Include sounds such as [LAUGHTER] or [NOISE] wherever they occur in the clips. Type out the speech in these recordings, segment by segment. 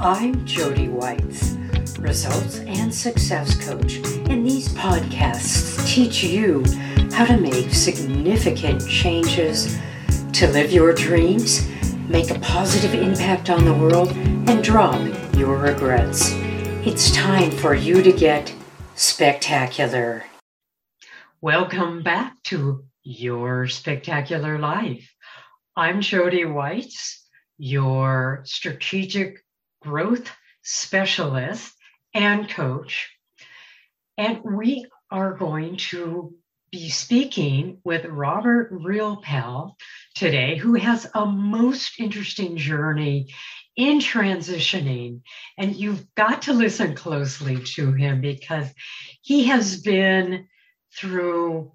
I'm Jody Whites, results and success coach, and these podcasts teach you how to make significant changes to live your dreams, make a positive impact on the world, and drop your regrets. It's time for you to get spectacular. Welcome back to Your Spectacular Life. I'm Jody Whites, your strategic growth specialist and coach. And we are going to be speaking with Robert Riopel today, who has a most interesting journey in transitioning. And you've got to listen closely to him because he has been through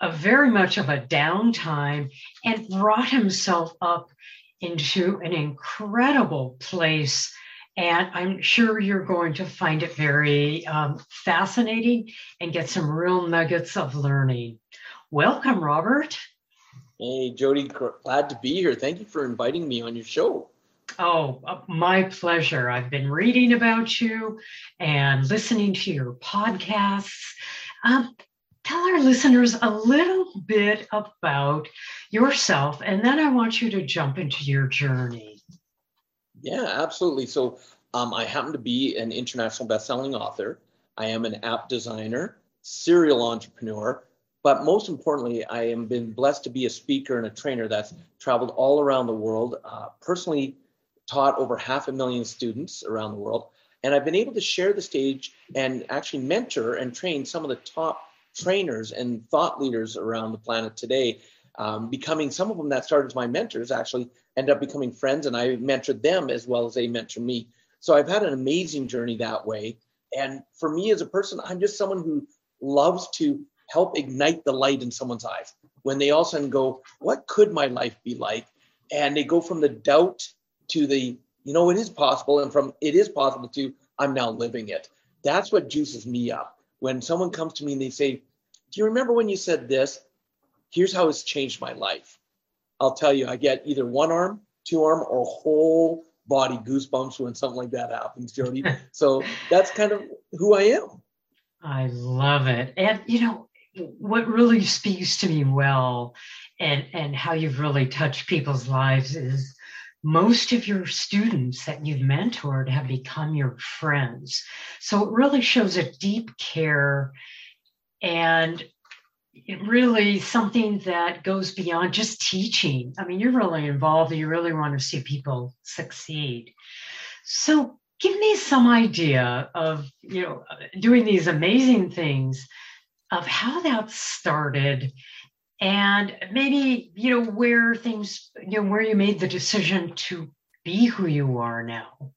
a very much of a downtime and brought himself up into an incredible place. And I'm sure you're going to find it very um, fascinating and get some real nuggets of learning. Welcome, Robert. Hey, Jody, glad to be here. Thank you for inviting me on your show. Oh, uh, my pleasure. I've been reading about you and listening to your podcasts. Um, tell our listeners a little bit about yourself, and then I want you to jump into your journey. Yeah, absolutely. So, um, I happen to be an international best-selling author. I am an app designer, serial entrepreneur, but most importantly, I am been blessed to be a speaker and a trainer that's traveled all around the world. Uh, personally, taught over half a million students around the world, and I've been able to share the stage and actually mentor and train some of the top trainers and thought leaders around the planet today, um, becoming some of them that started as my mentors actually end up becoming friends, and I mentored them as well as they mentor me. So I've had an amazing journey that way. And for me as a person, I'm just someone who loves to help ignite the light in someone's eyes when they all of a sudden go, What could my life be like? And they go from the doubt to the, you know, it is possible, and from it is possible to I'm now living it. That's what juices me up when someone comes to me and they say, Do you remember when you said this? Here's how it's changed my life. I'll tell you, I get either one arm, two arm, or whole body goosebumps when something like that happens, Jody. [LAUGHS] so that's kind of who I am. I love it. And, you know, what really speaks to me well and, and how you've really touched people's lives is most of your students that you've mentored have become your friends. So it really shows a deep care and it really something that goes beyond just teaching. I mean, you're really involved, you really want to see people succeed. So give me some idea of, you know, doing these amazing things of how that started and maybe you know where things you know where you made the decision to be who you are now.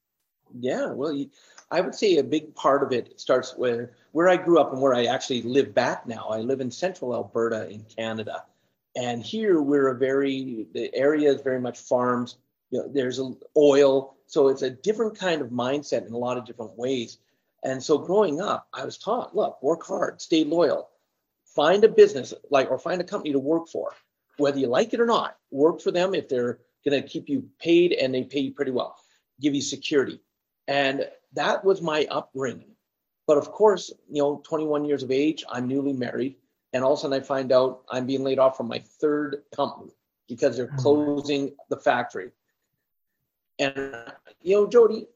Yeah well i would say a big part of it starts with where i grew up and where i actually live back now. I live in central alberta in canada. And here we're a very the area is very much farms you know, there's oil. So it's a different kind of mindset in a lot of different ways. And so growing up i was taught look work hard stay loyal find a business like or find a company to work for whether you like it or not work for them if they're going to keep you paid and they pay you pretty well give you security. And that was my upbringing. But of course you know 21 years of age i'm newly married and all of a sudden i find out i'm being laid off from my third company because they're mm-hmm. closing the factory. And you know jody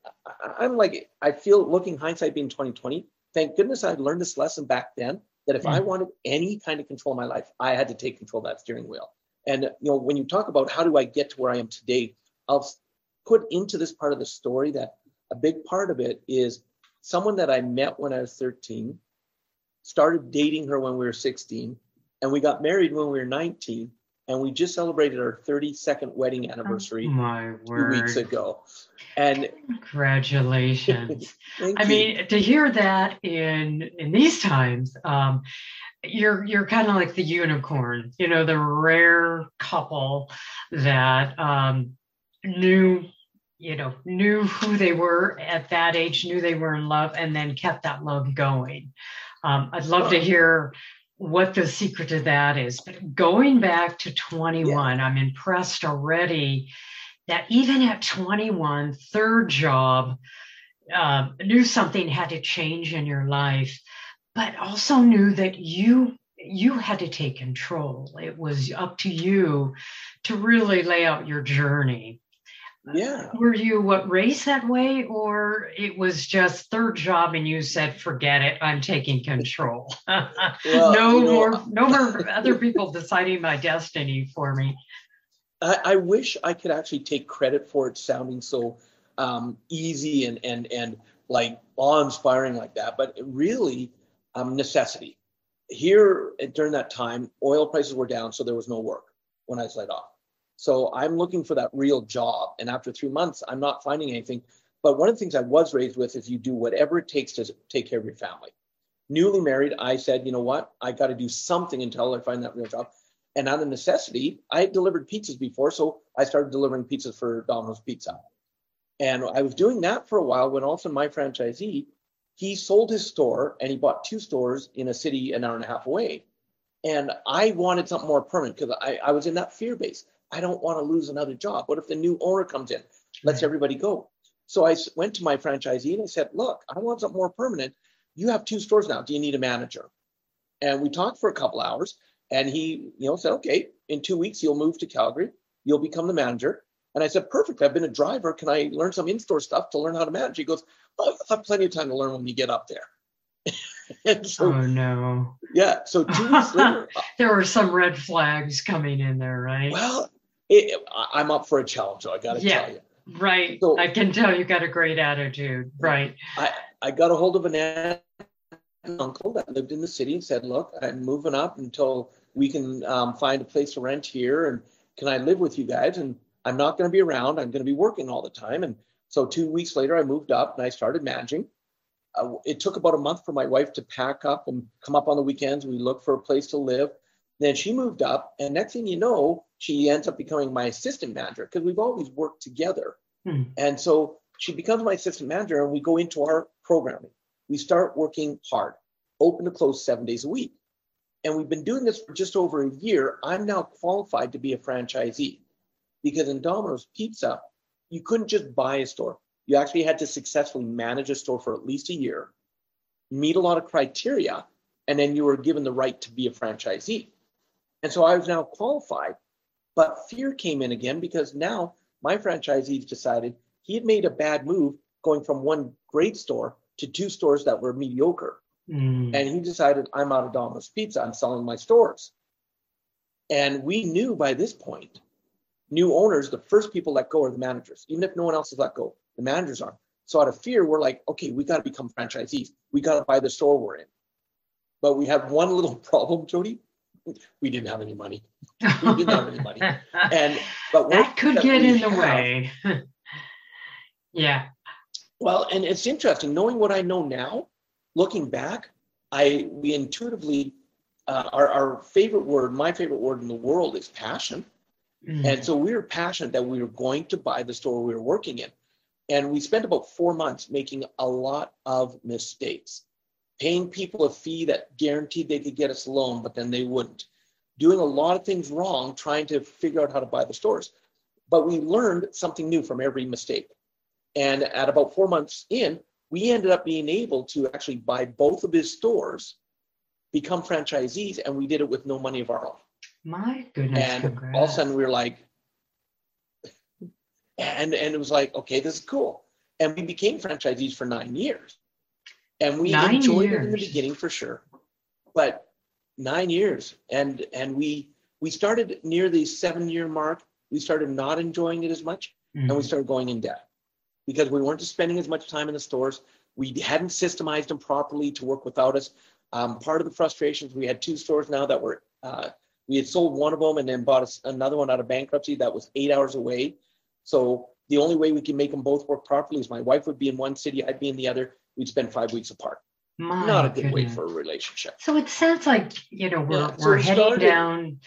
i'm like i feel looking hindsight being 2020 thank goodness i learned this lesson back then that if mm. I wanted any kind of control in my life, I had to take control of that steering wheel. And you know, when you talk about how do I get to where I am today, I'll put into this part of the story that a big part of it is someone that I met when I was 13, started dating her when we were 16, and we got married when we were 19 and we just celebrated our 32nd wedding anniversary oh, two weeks ago. And congratulations! [LAUGHS] I mean, to hear that in in these times, um, you're you're kind of like the unicorn, you know, the rare couple that um, knew you know knew who they were at that age knew they were in love and then kept that love going um, i'd love to hear what the secret to that is. But going back to 21, yeah. I'm impressed already that even at 21, third job, uh, knew something had to change in your life, but also knew that you you had to take control. It was up to you to really lay out your journey. Yeah. Were you what raised that way, or it was just third job and you said, "Forget it, I'm taking control." [LAUGHS] well, no you know, more, no more other people deciding my destiny for me. I, I, wish I could actually take credit for it sounding so um, easy and and and like awe-inspiring like that, but really, um, necessity. Here during that time, oil prices were down, so there was no work when I was laid off. So I'm looking for that real job. And after three months, I'm not finding anything. But one of the things I was raised with is you do whatever it takes to take care of your family. Newly married, I said, you know what? I got to do something until I find that real job. And out of necessity, I had delivered pizzas before. So I started delivering pizzas for Domino's Pizza. And I was doing that for a while when also my franchisee, he sold his store and he bought two stores in a city an hour and a half away. And I wanted something more permanent because I, I was in that fear base. I don't want to lose another job. What if the new owner comes in, lets everybody go? So I went to my franchisee and I said, Look, I want something more permanent. You have two stores now. Do you need a manager? And we talked for a couple hours. And he, you know, said, Okay, in two weeks you'll move to Calgary. You'll become the manager. And I said, Perfect. I've been a driver. Can I learn some in-store stuff to learn how to manage? He goes, oh, I'll have plenty of time to learn when you get up there. [LAUGHS] and so, oh no. Yeah. So two weeks later, [LAUGHS] there were some red flags coming in there, right? Well, it, I'm up for a challenge, so I got to yeah, tell you. Right. So, I can tell you got a great attitude. Right. I, I got a hold of an aunt and uncle that lived in the city and said, Look, I'm moving up until we can um, find a place to rent here. And can I live with you guys? And I'm not going to be around. I'm going to be working all the time. And so two weeks later, I moved up and I started managing. Uh, it took about a month for my wife to pack up and come up on the weekends. We looked for a place to live. Then she moved up, and next thing you know, she ends up becoming my assistant manager because we've always worked together. Hmm. And so she becomes my assistant manager, and we go into our programming. We start working hard, open to close seven days a week. And we've been doing this for just over a year. I'm now qualified to be a franchisee because in Domino's Pizza, you couldn't just buy a store. You actually had to successfully manage a store for at least a year, meet a lot of criteria, and then you were given the right to be a franchisee. And so I was now qualified. But fear came in again because now my franchisees decided he had made a bad move going from one great store to two stores that were mediocre. Mm. And he decided, I'm out of Domino's Pizza. I'm selling my stores. And we knew by this point, new owners, the first people let go are the managers. Even if no one else has let go, the managers are. So out of fear, we're like, okay, we got to become franchisees. We got to buy the store we're in. But we have one little [LAUGHS] problem, Jody we didn't have any money. [LAUGHS] We didn't have any money. And but that could that get in have, the way. [LAUGHS] yeah. Well, and it's interesting knowing what I know now. Looking back, I we intuitively uh, our our favorite word, my favorite word in the world is passion. Mm. And so we were passionate that we were going to buy the store we were working in. And we spent about four months making a lot of mistakes paying people a fee that guaranteed they could get us a loan, but then they wouldn't. Doing a lot of things wrong, trying to figure out how to buy the stores. But we learned something new from every mistake. And at about four months in, we ended up being able to actually buy both of his stores, become franchisees, and we did it with no money of our own. My goodness. And congrats. all of a sudden we were like, and and it was like, okay, this is cool. And we became franchisees for nine years and we nine enjoyed years. it in the beginning for sure but nine years and and we we started near the seven year mark we started not enjoying it as much mm-hmm. and we mm-hmm. started going in debt because we weren't spending as much time in the stores we hadn't systemized them properly to work without us um, part of the frustrations we had two stores now that were uh, we had sold one of them and then bought another one out of bankruptcy that was eight hours away so the only way we can make them both work properly is my wife would be in one city i'd be in the other we'd spend five weeks apart. My Not a good goodness. way for a relationship. So it sounds like you know we're yeah, so we're heading started, down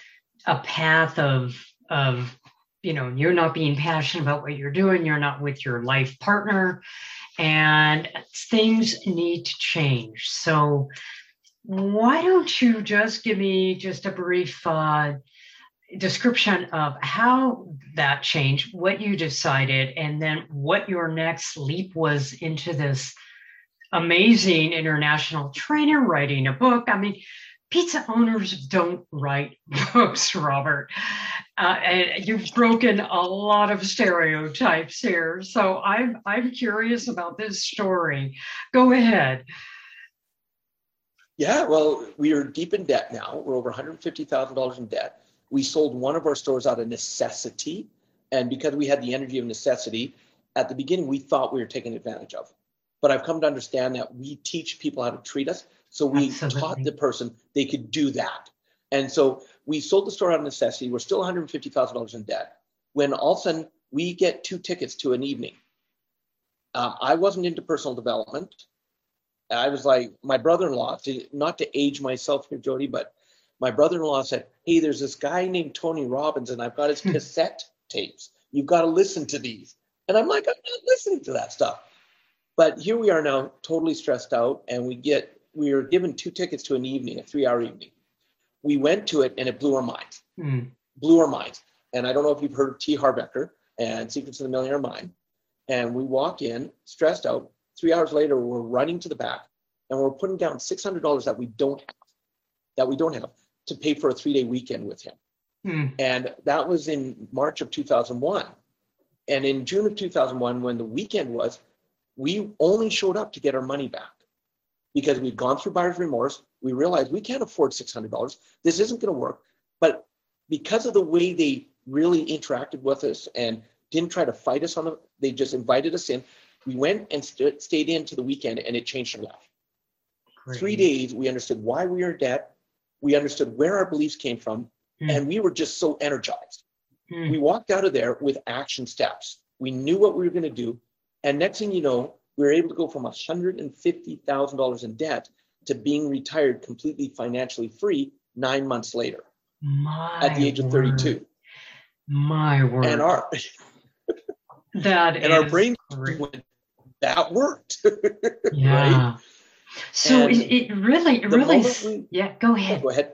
a path of of you know you're not being passionate about what you're doing. You're not with your life partner, and things need to change. So why don't you just give me just a brief uh, description of how that changed, what you decided, and then what your next leap was into this amazing international trainer writing a book. I mean, pizza owners don't write [LAUGHS] books, Robert. Uh, and you've broken a lot of stereotypes here. So I'm I'm curious about this story. Go ahead. Yeah, well, we are deep in debt now. We're over $150,000 in debt. We sold one of our stores out of necessity. And because we had the energy of necessity, at the beginning, we thought we were taken advantage of. But I've come to understand that we teach people how to treat us. So we Absolutely. taught the person they could do that. And so we sold the store out of necessity. We're still $150,000 in debt. When all of a sudden we get two tickets to an evening. Um, I wasn't into personal development. I was like, my brother in law, not to age myself here, Jody, but my brother in law said, Hey, there's this guy named Tony Robbins, and I've got his hmm. cassette tapes. You've got to listen to these. And I'm like, I'm not listening to that stuff. But here we are now, totally stressed out, and we get we were given two tickets to an evening, a three-hour evening. We went to it, and it blew our minds. Mm. Blew our minds. And I don't know if you've heard of T. Harv Eker and Secrets of the Millionaire Mind. And we walk in, stressed out. Three hours later, we're running to the back, and we're putting down six hundred dollars that we don't have, that we don't have, to pay for a three-day weekend with him. Mm. And that was in March of 2001. And in June of 2001, when the weekend was, we only showed up to get our money back because we'd gone through buyer's remorse. We realized we can't afford $600. This isn't going to work. But because of the way they really interacted with us and didn't try to fight us on it, they just invited us in. We went and st- stayed in to the weekend and it changed our life. Great. Three days, we understood why we were in debt. We understood where our beliefs came from. Mm. And we were just so energized. Mm. We walked out of there with action steps. We knew what we were going to do. And next thing you know, we were able to go from $150,000 in debt to being retired completely financially free nine months later My at the age of 32. My word. And our [LAUGHS] that and our brain went, that worked. [LAUGHS] yeah. Right? So it, it, really, it really, we, yeah, go oh, ahead. Go ahead.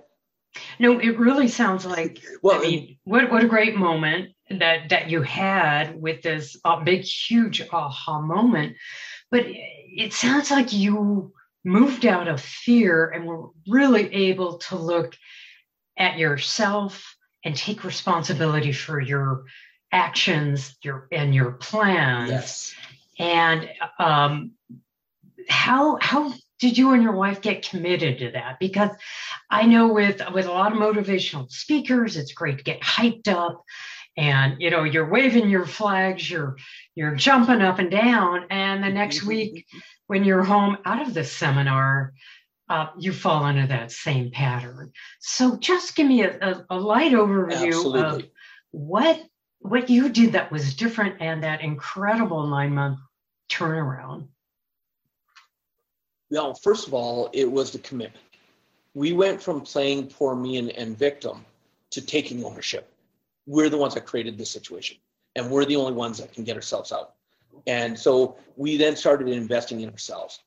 No, it really sounds like, well, I mean, what, what a great moment that, that you had with this uh, big, huge aha moment. But it sounds like you moved out of fear and were really able to look at yourself and take responsibility for your actions your and your plans yes. and um, how how did you and your wife get committed to that? Because i know with with a lot of motivational speakers it's great to get hyped up and you know you're waving your flags you're you're jumping up and down. And the next week when you're home out of the seminar uh, you fall into that same pattern. So just give me a, a, a light overview Absolutely. of what what you did that was different and that incredible nine month turnaround well first of all it was the commitment we went from playing poor me and, and victim to taking ownership we're the ones that created this situation and we're the only ones that can get ourselves out. And so we then started investing in ourselves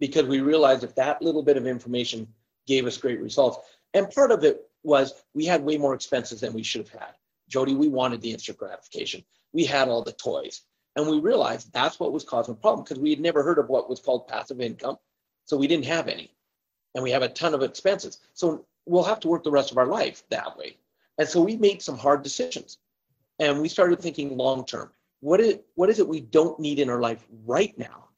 because we realized if that little bit of information gave us great results. And part of it was we had way more expenses than we should have had. Jody, we wanted the instant gratification. We had all the toys. And we realized that's what was causing the problem because we had never heard of what was called passive income. So we didn't have any. And we have a ton of expenses. So we'll have to work the rest of our life that way. And so we made some hard decisions and we started thinking long term. What is, what is it we don't need in our life right now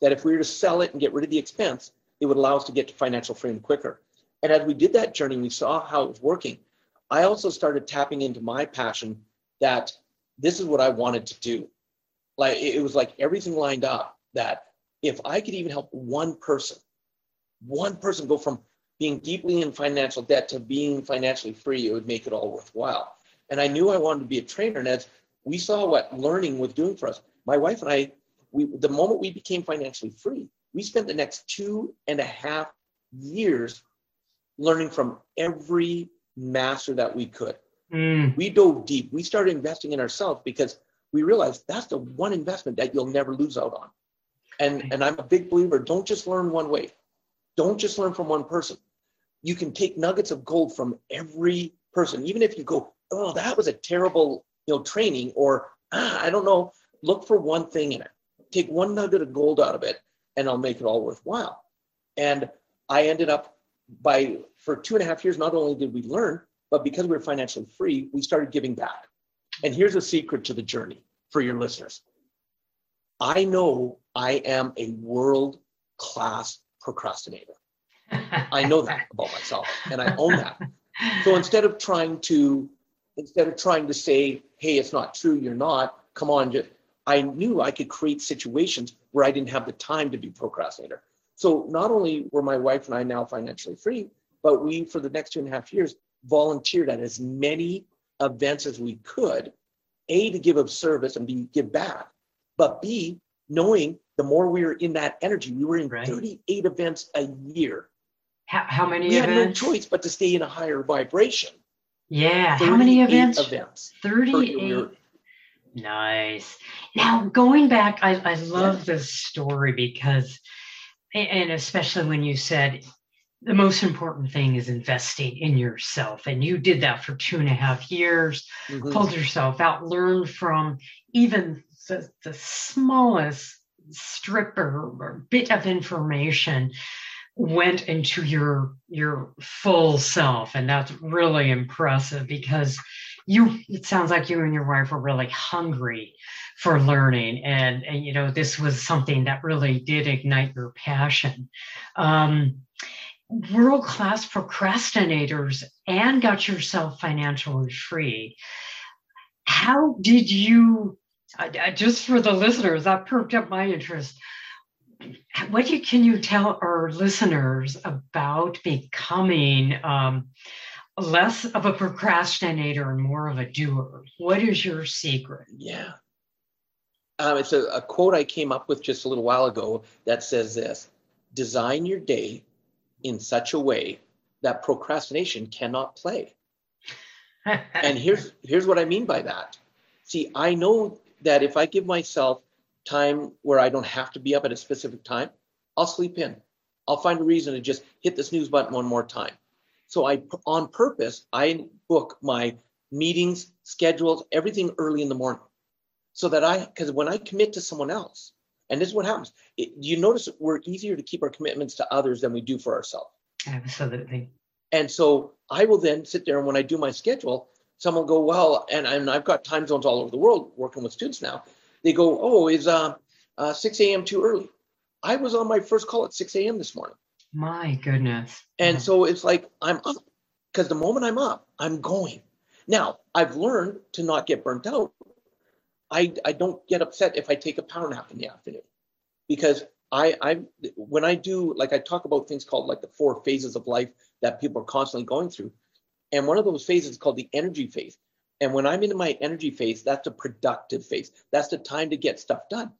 that if we were to sell it and get rid of the expense, it would allow us to get to financial freedom quicker? And as we did that journey, we saw how it was working. I also started tapping into my passion that this is what I wanted to do. Like it was like everything lined up that if I could even help one person, one person go from being deeply in financial debt to being financially free, it would make it all worthwhile. And I knew I wanted to be a trainer. And as we saw what learning was doing for us, my wife and I, we, the moment we became financially free, we spent the next two and a half years learning from every master that we could. Mm. We dove deep. We started investing in ourselves because we realized that's the one investment that you'll never lose out on. And, and I'm a big believer don't just learn one way, don't just learn from one person. You can take nuggets of gold from every person, even if you go, oh, that was a terrible, you know, training, or ah, I don't know, look for one thing in it. Take one nugget of gold out of it, and I'll make it all worthwhile. And I ended up by for two and a half years, not only did we learn, but because we were financially free, we started giving back. And here's a secret to the journey for your listeners. I know I am a world class procrastinator. I know that about myself and I own that. So instead of trying to instead of trying to say, hey, it's not true, you're not, come on, just I knew I could create situations where I didn't have the time to be procrastinator. So not only were my wife and I now financially free, but we, for the next two and a half years, volunteered at as many events as we could, A, to give of service and B, give back, but B, knowing the more we were in that energy, we were in right. 38 events a year. How, how many we events? had no choice but to stay in a higher vibration. Yeah. How many events? events 38. Nice. Now, going back, I, I love yeah. this story because, and especially when you said the most important thing is investing in yourself. And you did that for two and a half years, mm-hmm. pulled yourself out, learned from even the, the smallest strip or, or bit of information went into your your full self. And that's really impressive because you it sounds like you and your wife were really hungry for learning. And, and you know this was something that really did ignite your passion. Um, world class procrastinators and got yourself financially free. How did you uh, just for the listeners that perked up my interest what you, can you tell our listeners about becoming um, less of a procrastinator and more of a doer? What is your secret? Yeah. Um, it's a, a quote I came up with just a little while ago that says this Design your day in such a way that procrastination cannot play. [LAUGHS] and here's here's what I mean by that. See, I know that if I give myself time where I don't have to be up at a specific time, I'll sleep in. I'll find a reason to just hit the snooze button one more time. So I, on purpose, I book my meetings, schedules, everything early in the morning, so that I, because when I commit to someone else, and this is what happens. It, you notice we're easier to keep our commitments to others than we do for ourselves. Absolutely. And so I will then sit there and when I do my schedule, someone will go, well, and, and I've got time zones all over the world working with students now they go, oh, is uh, uh, 6 a.m. too early? I was on my first call at 6 a.m. this morning. My goodness. And yeah. so it's like I'm up because the moment I'm up, I'm going. Now, I've learned to not get burnt out. I, I don't get upset if I take a power nap in the afternoon because I, I when I do like I talk about things called like the four phases of life that people are constantly going through. And one of those phases is called the energy phase. And when I'm in my energy phase, that's a productive phase. That's the time to get stuff done.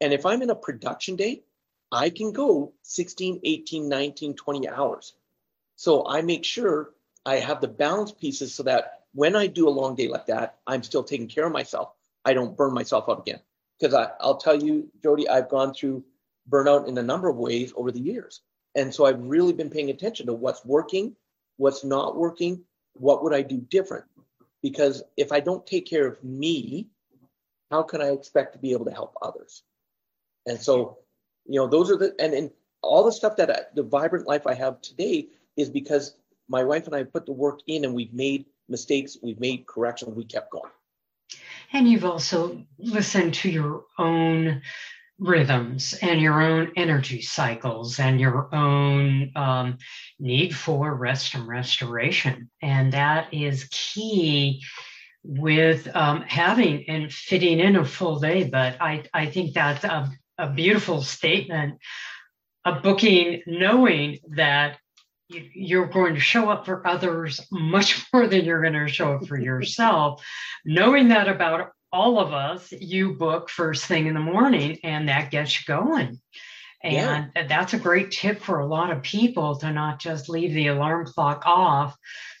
And if I'm in a production day, I can go 16, 18, 19, 20 hours. So I make sure I have the balance pieces so that when I do a long day like that, I'm still taking care of myself. I don't burn myself out again. Because I'll tell you, Jody, I've gone through burnout in a number of ways over the years. And so I've really been paying attention to what's working, what's not working, what would I do different because if I don't take care of me, how can I expect to be able to help others? And so, you know, those are the and, and all the stuff that I, the vibrant life I have today is because my wife and I put the work in and we've made mistakes, we've made corrections, we kept going. And you've also listened to your own rhythms and your own energy cycles and your own um, need for rest and restoration. And that is key with um, having and fitting in a full day. But I, I think that's a, a beautiful statement, a booking knowing that you're going to show up for others much [LAUGHS] more than you're going to show up for yourself. Knowing that about all of us, you book first thing in the morning and that gets you going. And yeah. that's a great tip for a lot of people to not just leave the alarm clock off,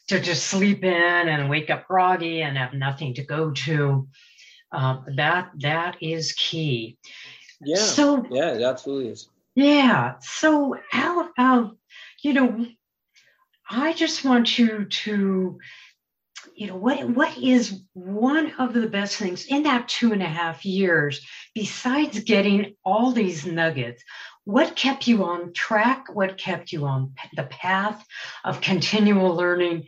to just sleep in and wake up groggy and have nothing to go to. Um, that that is key. Yeah. So yeah, it absolutely is. Yeah. So out of you know, I just want you to you know what what is one of the best things in that two and a half years besides getting all these nuggets? What kept you on track? What kept you on the path of continual learning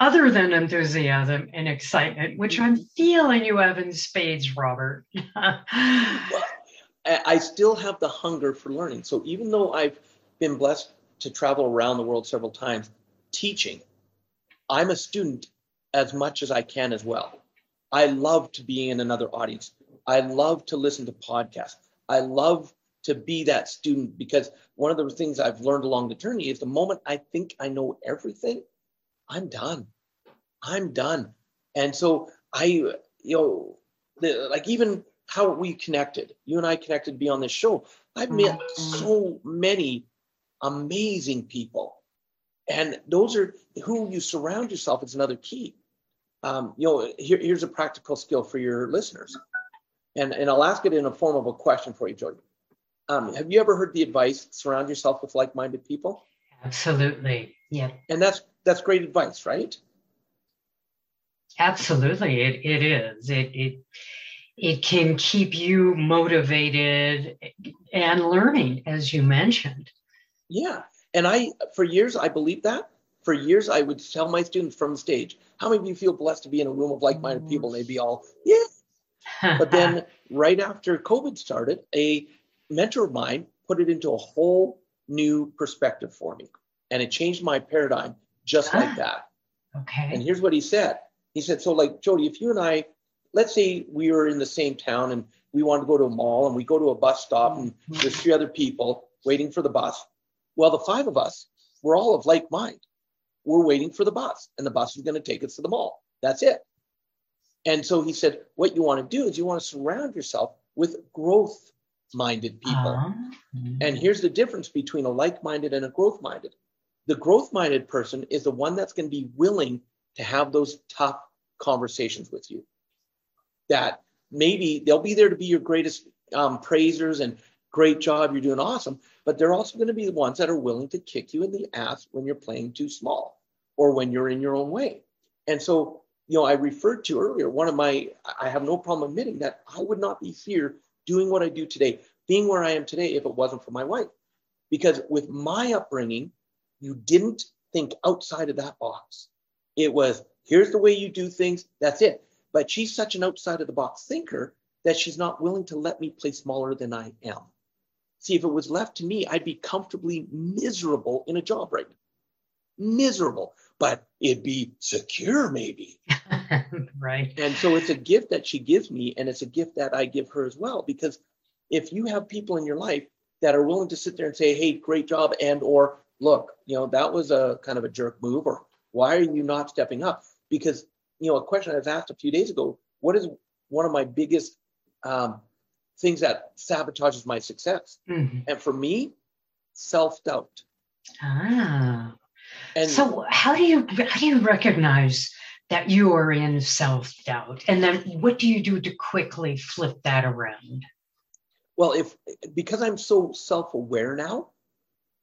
other than enthusiasm and excitement which i'm feeling you have in spades robert? [LAUGHS] Well, i still have the hunger for learning. So even though i've been blessed to travel around the world several times teaching i'm a student as much as I can as well. I love to be in another audience. I love to listen to podcasts. I love to be that student because one of the things I've learned along the journey is the moment I think I know everything, I'm done. I'm done. And so I, you know, the, like even how we connected, you and I connected to be on this show. I've met so many amazing people. And those are who you surround yourself is another key um, you know, here, here's a practical skill for your listeners. And, and I'll ask it in a form of a question for you, Jody. Um, have you ever heard the advice, surround yourself with like-minded people? Absolutely. Yeah. And that's, that's great advice, right? Absolutely. It, it is. It, it, it can keep you motivated and learning, as you mentioned. Yeah. And I, for years, I believed that for years, I would tell my students from the stage, how many of you feel blessed to be in a room of like-minded people? And they'd be all, yeah. [LAUGHS] but then right after COVID started, a mentor of mine put it into a whole new perspective for me. And it changed my paradigm just like [GASPS] that. Okay. And here's what he said. He said, so like Jody, if you and I, let's say we were in the same town and we wanted to go to a mall and we go to a bus stop and mm-hmm. there's three other people waiting for the bus. Well, the five of us, we're all of like mind we're waiting for the bus and the bus is going to take us to the mall. That's it. And so he said, what you want to do is you want to surround yourself with growth minded people. Uh-huh. And here's the difference between a like minded and a growth minded. The growth minded person is the one that's going to be willing to have those tough conversations with you. That maybe they'll be there to be your greatest um, praisers and great job, you're doing awesome. But they're also going to be the ones that are willing to kick you in the ass when you're playing too small or when you're in your own way. And so, you know, I referred to earlier, one of my, I have no problem admitting that I would not be here doing what I do today, being where I am today if it wasn't for my wife. Because with my upbringing, you didn't think outside of that box. It was, here's the way you do things, that's it. But she's such an outside of the box thinker that she's not willing to let me play smaller than I am. See, if it was left to me, I'd be comfortably miserable in a job right now. Miserable, but it'd be secure, maybe. [LAUGHS] right. And so it's a gift that she gives me, and it's a gift that I give her as well. Because if you have people in your life that are willing to sit there and say, "Hey, great job," and or look, you know, that was a kind of a jerk move, or why are you not stepping up? Because you know, a question I was asked a few days ago: What is one of my biggest um, things that sabotages my success. Mm-hmm. And for me, self doubt. Ah. And so how do you how do you recognize that you are in self doubt, and then what do you do to quickly flip that around? Well, if because I'm so self aware now,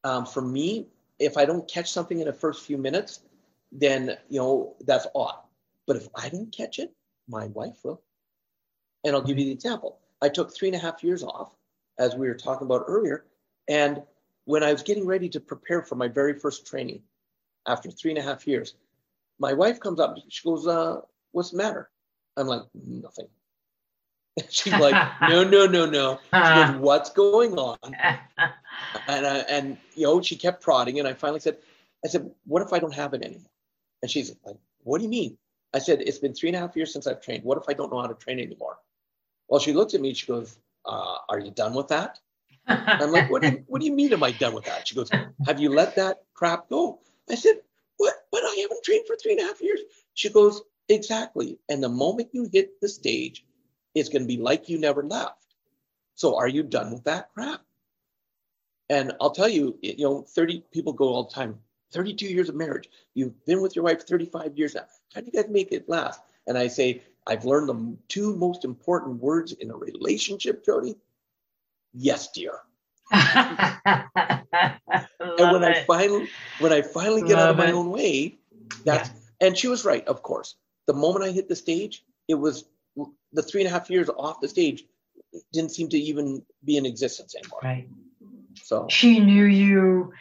um, for me, if I don't catch something in the first few minutes, then you know that's odd. But if I don't catch it, my wife will. And I'll give you the example. I took three and a half years off, as we were talking about earlier. And when I was getting ready to prepare for my very first training after three and a half years, my wife comes up. She goes, uh, What's the matter? I'm like, Nothing. [LAUGHS] She's like, No, [LAUGHS] no, no, no. She goes, uh-huh. What's going on? [LAUGHS] Uh-huh. and, I, and, you know, she kept prodding. And I finally said, I said, What if I don't have it anymore? And she's like, What do you mean? I said, It's been three and a half years since I've trained. What if I don't know how to train anymore? Well, she looked at me. She goes, uh, "Are you done with that?" I'm like, "What do you What do you mean? Am I done with that?" She goes, "Have you let that crap go?" I said, "What? But I haven't trained for three and a half years." She goes, "Exactly." And the moment you hit the stage, it's going to be like you never left. So, are you done with that crap? And I'll tell you, you know, 30 people go all the time. 32 years of marriage. You've been with your wife 35 years now. How do you guys make it last? And I say, I've learned the two most important words in a relationship, Jody. Yes, dear. [LAUGHS] and when it. I finally when I finally get Love out of my it. own way, that's yeah. and she was right, of course. the moment I hit the stage, it was the three and a half years off the stage didn't seem to even be in existence anymore. Right. So She knew you.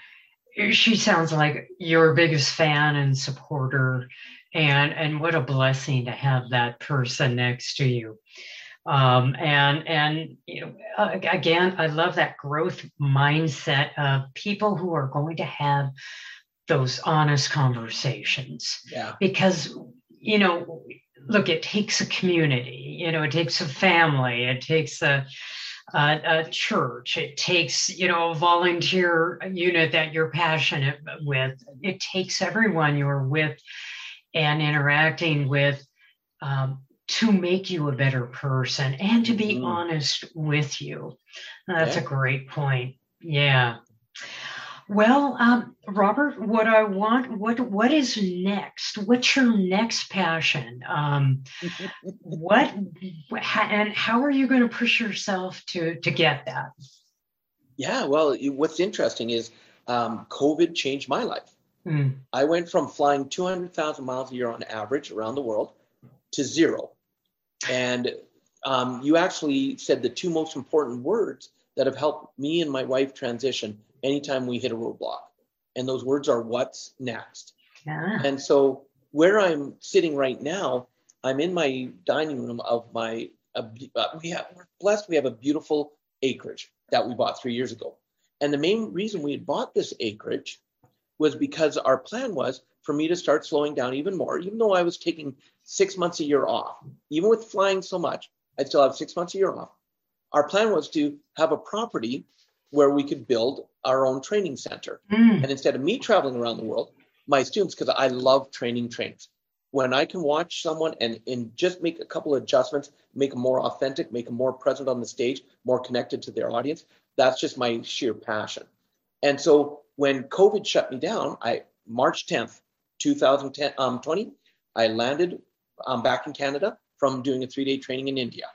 She sounds like your biggest fan and supporter, and and what a blessing to have that person next to you. Um, and and you know, uh, again, I love that growth mindset of people who are going to have those honest conversations. Yeah, because you know look it takes a community you know it takes a family it takes a, a, a church it takes you know a volunteer unit that you're passionate with. It takes everyone you're with and interacting with um, to make you a better person and to be Mhm. honest with you that's a great point yeah well, um, Robert, what I want, what what is next? What's your next passion? Um, what and how are you going to push yourself to to get that? yeah. Well, what's interesting is um, COVID changed my life. Hmm, I went from flying 200,000 miles a year on average around the world to zero. And um, you actually said the two most important words that have helped me and my wife transition anytime we hit a roadblock. And those words are what's next. yeah. And so where I'm sitting right now, I'm in my dining room of my. Uh, we have we're blessed. We have a beautiful acreage that we bought three years ago, and the main reason we had bought this acreage was because our plan was for me to start slowing down even more. Even though I was taking six months a year off, even with flying so much, I'd still have six months a year off. Our plan was to have a property where we could build our own training center. Hmm, And instead of me traveling around the world, my students, because I love training trainers, when I can watch someone and, and just make a couple of adjustments, make them more authentic, make them more present on the stage, more connected to their audience, that's just my sheer passion. And so when COVID shut me down, I March 10th, 2010, um, 20, I landed um, back in Canada from doing a three-day training in India.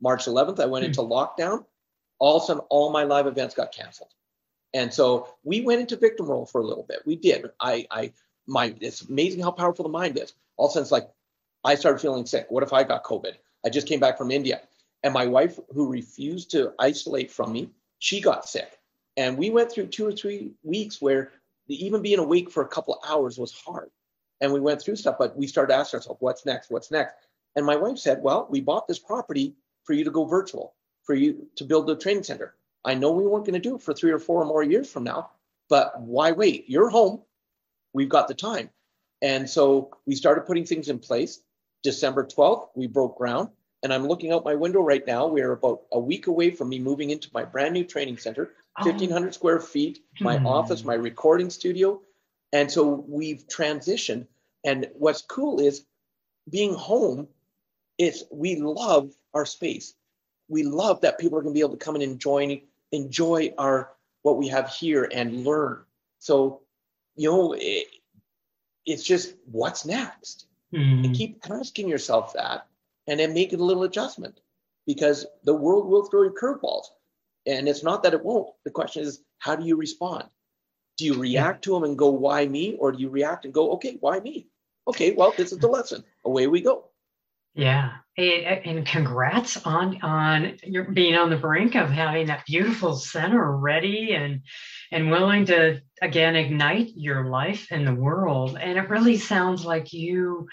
March 11th, I went Hmm. into lockdown. All of a sudden, all my live events got canceled. And so we went into victim role for a little bit. We did. I, I, my, it's amazing how powerful the mind is. All of a sudden, it's like I started feeling sick. What if I got COVID? I just came back from India, and my wife, who refused to isolate from me, she got sick. And we went through two or three weeks where the, even being awake for a couple hours was hard. And we went through stuff, but we started asking ourselves, what's next? What's next? And my wife said, well, we bought this property for you to go virtual, for you to build a training center. I know we weren't going to do it for three or four more years from now, but why wait? You're home. We've got the time. And so we started putting things in place. December 12th, we broke ground. And I'm looking out my window right now. We're about a week away from me moving into my brand new training center, Oh, 1,500 square feet, my Hmm. office, my recording studio. And so we've transitioned. And what's cool is being home, it's we love our space. We love that people are going to be able to come and enjoy enjoy our what we have here and learn. So, you know, it, it's just what's next. hmm, And keep asking yourself that and then make a little adjustment because the world will throw you curveballs. And it's not that it won't. The question is, how do you respond? Do you react to them and go, why me? Or do you react and go, okay, why me? Okay, well, this is the lesson. Away we go. Yeah, and, congrats on on your being on the brink of having that beautiful center ready and and willing to again ignite your life in the world. And it really sounds like you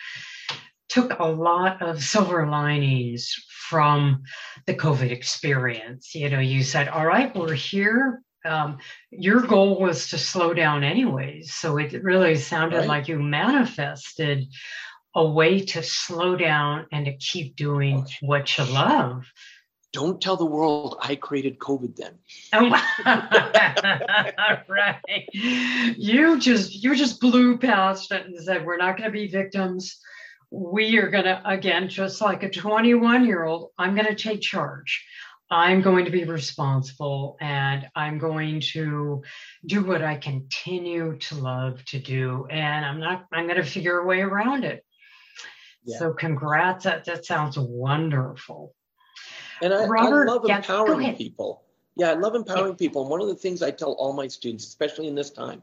took a lot of silver linings from the COVID experience. You know, you said, "All right, we're here." Um, your goal was to slow down anyways, so it really sounded Right. like you manifested a way to slow down and to keep doing what you love. Don't tell the world I created COVID then. Oh, [LAUGHS] right. You just you just blew past it and said we're not going to be victims. We are going to again just like a 21 year old. I'm going to take charge. I'm going to be responsible and I'm going to do what I continue to love to do. And I'm not, I'm going to figure a way around it. Yeah. So congrats. That, that sounds wonderful. And I, Robert, I love yeah, empowering people. Yeah, I love empowering people. And one of the things I tell all my students, especially in this time,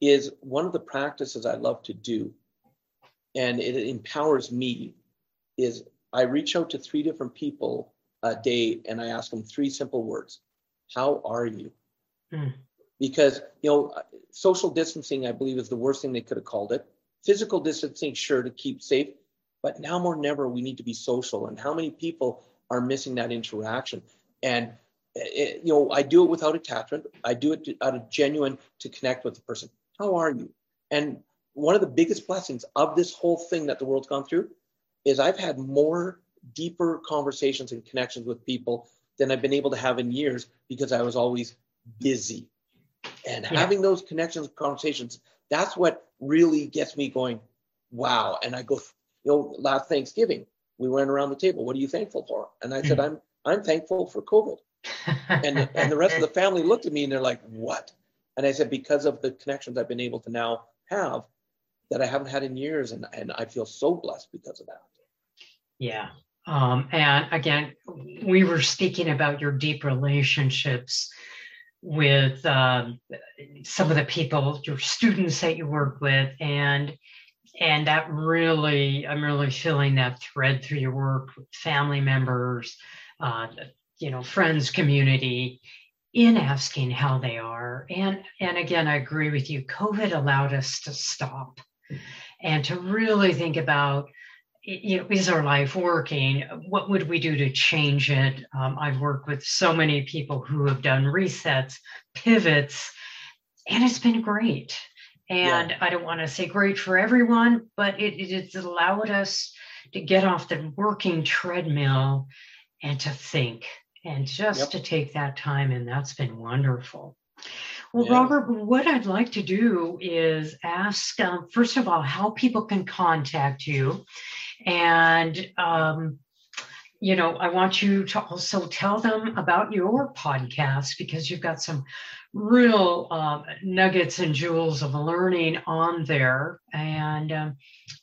is one of the practices I love to do and it empowers me is I reach out to three different people a day and I ask them three simple words. How are you? Mm. Because, you know, social distancing, I believe, is the worst thing they could have called it. Physical distancing, sure, to keep safe. But now more than ever, we need to be social. And how many people are missing that interaction? And, it, eh, you know, I do it without attachment. I do it out of genuine to connect with the person. How are you? And one of the biggest blessings of this whole thing that the world's gone through is I've had more deeper conversations and connections with people than I've been able to have in years because I was always busy. And yeah. having those connections, conversations, that's what really gets me going, wow. And I go, you know, last Thanksgiving, we went around the table. What are you thankful for? And I said, mm-hmm. I'm I'm thankful for COVID. and and the rest of the [LAUGHS] family looked at me and they're like, what? And I said, because of the connections I've been able to now have that I haven't had in years. And, and I feel so blessed because of that. Yeah. Um, and again, we were speaking about your deep relationships with um, some of the people, your students that you work with, and and that really, I'm really feeling that thread through your work, with family members, uh, you know, friends, community, in asking how they are. And and again, I agree with you. COVID allowed us to stop and to really think about you know, is our life working? What would we do to change it? Um, I've worked with so many people who have done resets, pivots, and it's been great. And yeah. I don't want to say great for everyone, but it, it's allowed us to get off the working treadmill and to think and just yep. to take that time. And that's been wonderful. Well, yeah. Robert, what I'd like to do is ask, um, first of all, how people can contact you. And, um, you know, I want you to also tell them about your podcast because you've got some real uh, nuggets and jewels of learning on there. And um,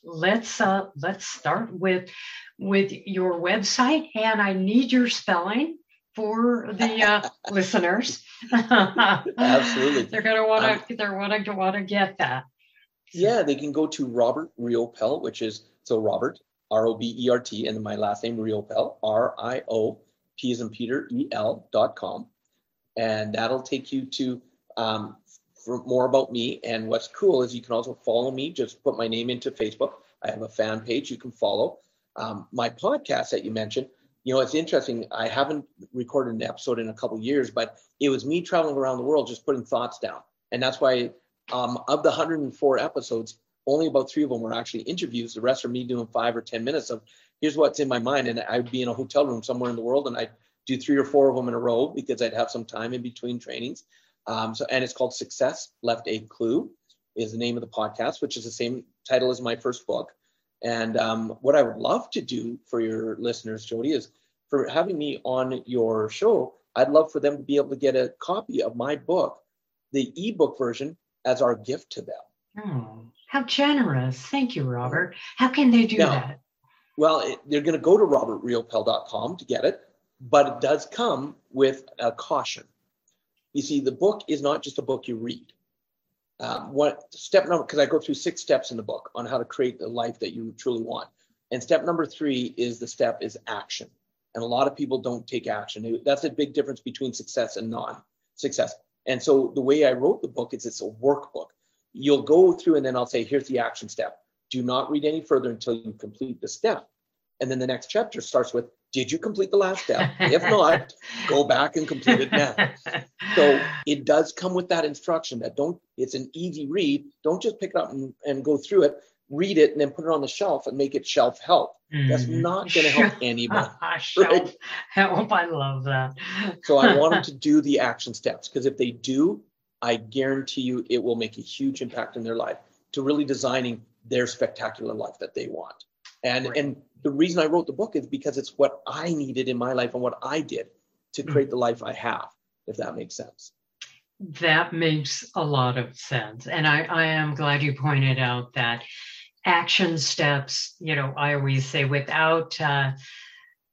let's uh, let's start with with your website. And I need your spelling for the uh, listeners. [LAUGHS] Absolutely, they're going to want to. They're wanting to want to get that. Yeah, they can go to Robert Riopel, which is so Robert R O B E R T, and then my last name Riopel R I O P as in Peter E L dot com, and that'll take you to um, for more about me. And what's cool is you can also follow me. Just put my name into Facebook. I have a fan page you can follow. Um, my podcast that you mentioned, you know, it's interesting. I haven't recorded an episode in a couple years, but it was me traveling around the world just putting thoughts down. And that's why um, of the 104 episodes, only about three of them were actually interviews. The rest are me doing five or 10 minutes of here's what's in my mind. And I'd be in a hotel room somewhere in the world and I'd do three or four of them in a row because I'd have some time in between trainings. Um, so, and it's called Success Left a Clue is the name of the podcast, which is the same title as my first book. And um, what I would love to do for your listeners, Jody, is for having me on your show, I'd love for them to be able to get a copy of my book, the ebook version, as our gift to them. Oh, how generous. Thank you, Robert. How can they do now, that? Well, it, they're going to go to robertriopel.com to get it, but it does come with a caution. You see, the book is not just a book you read um, what step number because i go through six steps in the book on how to create the life that you truly want. And step number three is the step is action. And a lot of people don't take action. That's a big difference between success and non-success. And so the way i wrote the book is it's a workbook. You'll go through and then i'll say here's the action step. Do not read any further until you complete the step. And then the next chapter starts with did you complete the last step? if [LAUGHS] not, go back and complete it now. So [LAUGHS] it does come with that instruction that don't, it's an easy read. Don't just pick it up and, and go through it, read it, and then put it on the shelf and make it shelf help. Mm. That's mm-hmm. not going to help [LAUGHS] anybody. shelf right? help. I love that. so I want them to do the action steps because if they do, I guarantee you it will make a huge impact in their life to really designing their spectacular life that they want. And right. and the reason I wrote the book is because it's what I needed in my life and what I did to hmm. create the life I have, if that makes sense. That makes a lot of sense. And I, I am glad you pointed out that action steps, you know, I always say without uh,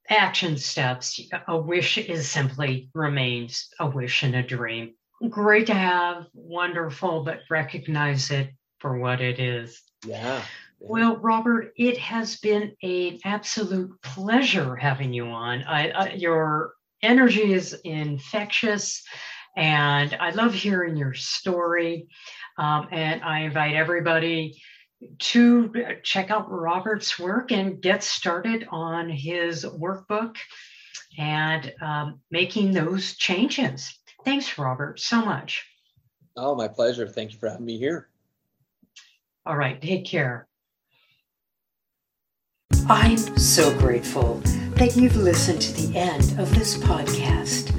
action steps, a wish is simply remains a wish and a dream. Great to have, wonderful, but recognize it for what it is. Yeah. Well, Robert, it has been an absolute pleasure having you on. I, I, your energy is infectious, and I love hearing your story. Um, and I invite everybody to check out Robert's work and get started on his workbook and um, making those changes. Thanks, Robert, so much. Oh, my pleasure. Thank you for having me here. All right, take care. I'm so grateful that you've listened to the end of this podcast.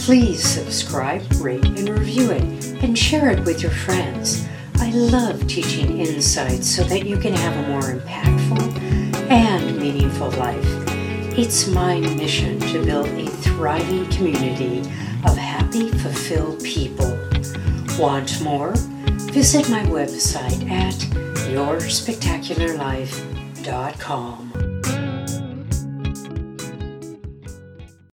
Please subscribe, rate, and review it, and share it with your friends. I love teaching insights so that you can have a more impactful and meaningful life. It's my mission to build a thriving community of happy, fulfilled people. Want more? Visit my website at yourspectacularlife.com gmail.com.